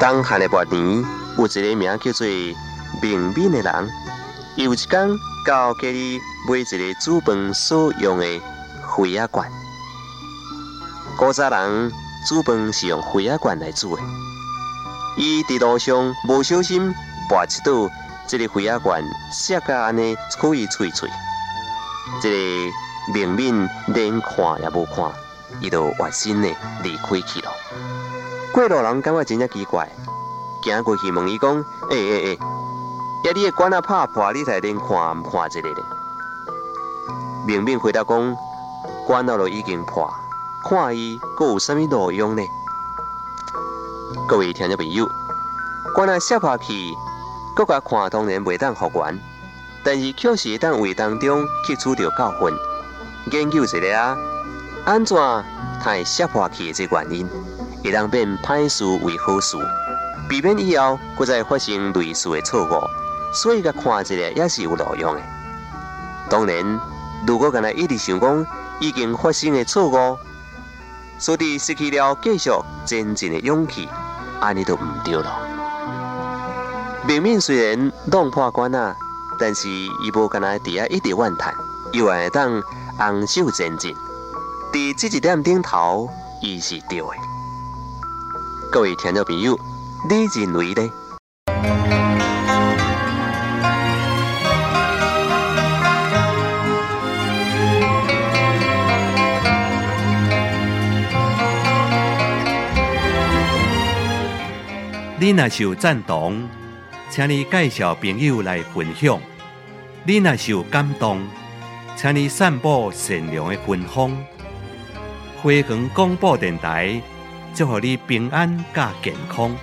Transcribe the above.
东汉的末年，有一个名叫做明敏的人，有一天到家里买一个煮饭所用的灰鸭罐。古早人煮饭是用灰鸭罐来煮的。伊伫路上无小心拔一道，这个灰鸭罐摔到安尼可以碎碎。这个明敏连看也无看，伊就坏心的离开去了。过路人感觉真正奇怪，行过去问伊讲：“诶诶诶，呀，你的管啊拍破，你才连看唔看一个咧？”明明回答讲：“管啊都已经破，看伊阁有啥物路用呢？”各位听众朋友，管啊摔破去，各甲看当然袂当复原，但是确实当为当中吸取着教训，研究一下啊，安怎才会摔破去这原因？会当变歹事为好事，避免以后不再发生类似的错误。所以，甲看一下也是有路用的。当然，如果干来一直想讲已经发生的错误，所以失去了继续前进的勇气，安尼就唔对了。明明虽然弄破关啊，但是伊无干来伫遐一直怨叹，又会当昂首前进。伫这一点顶头，伊是对的。各位听众朋友，你认为呢？你若是有赞同，请你介绍朋友来分享；你若是有感动，请你散布善良的芬芳。花光广播电台。祝福你平安加健康。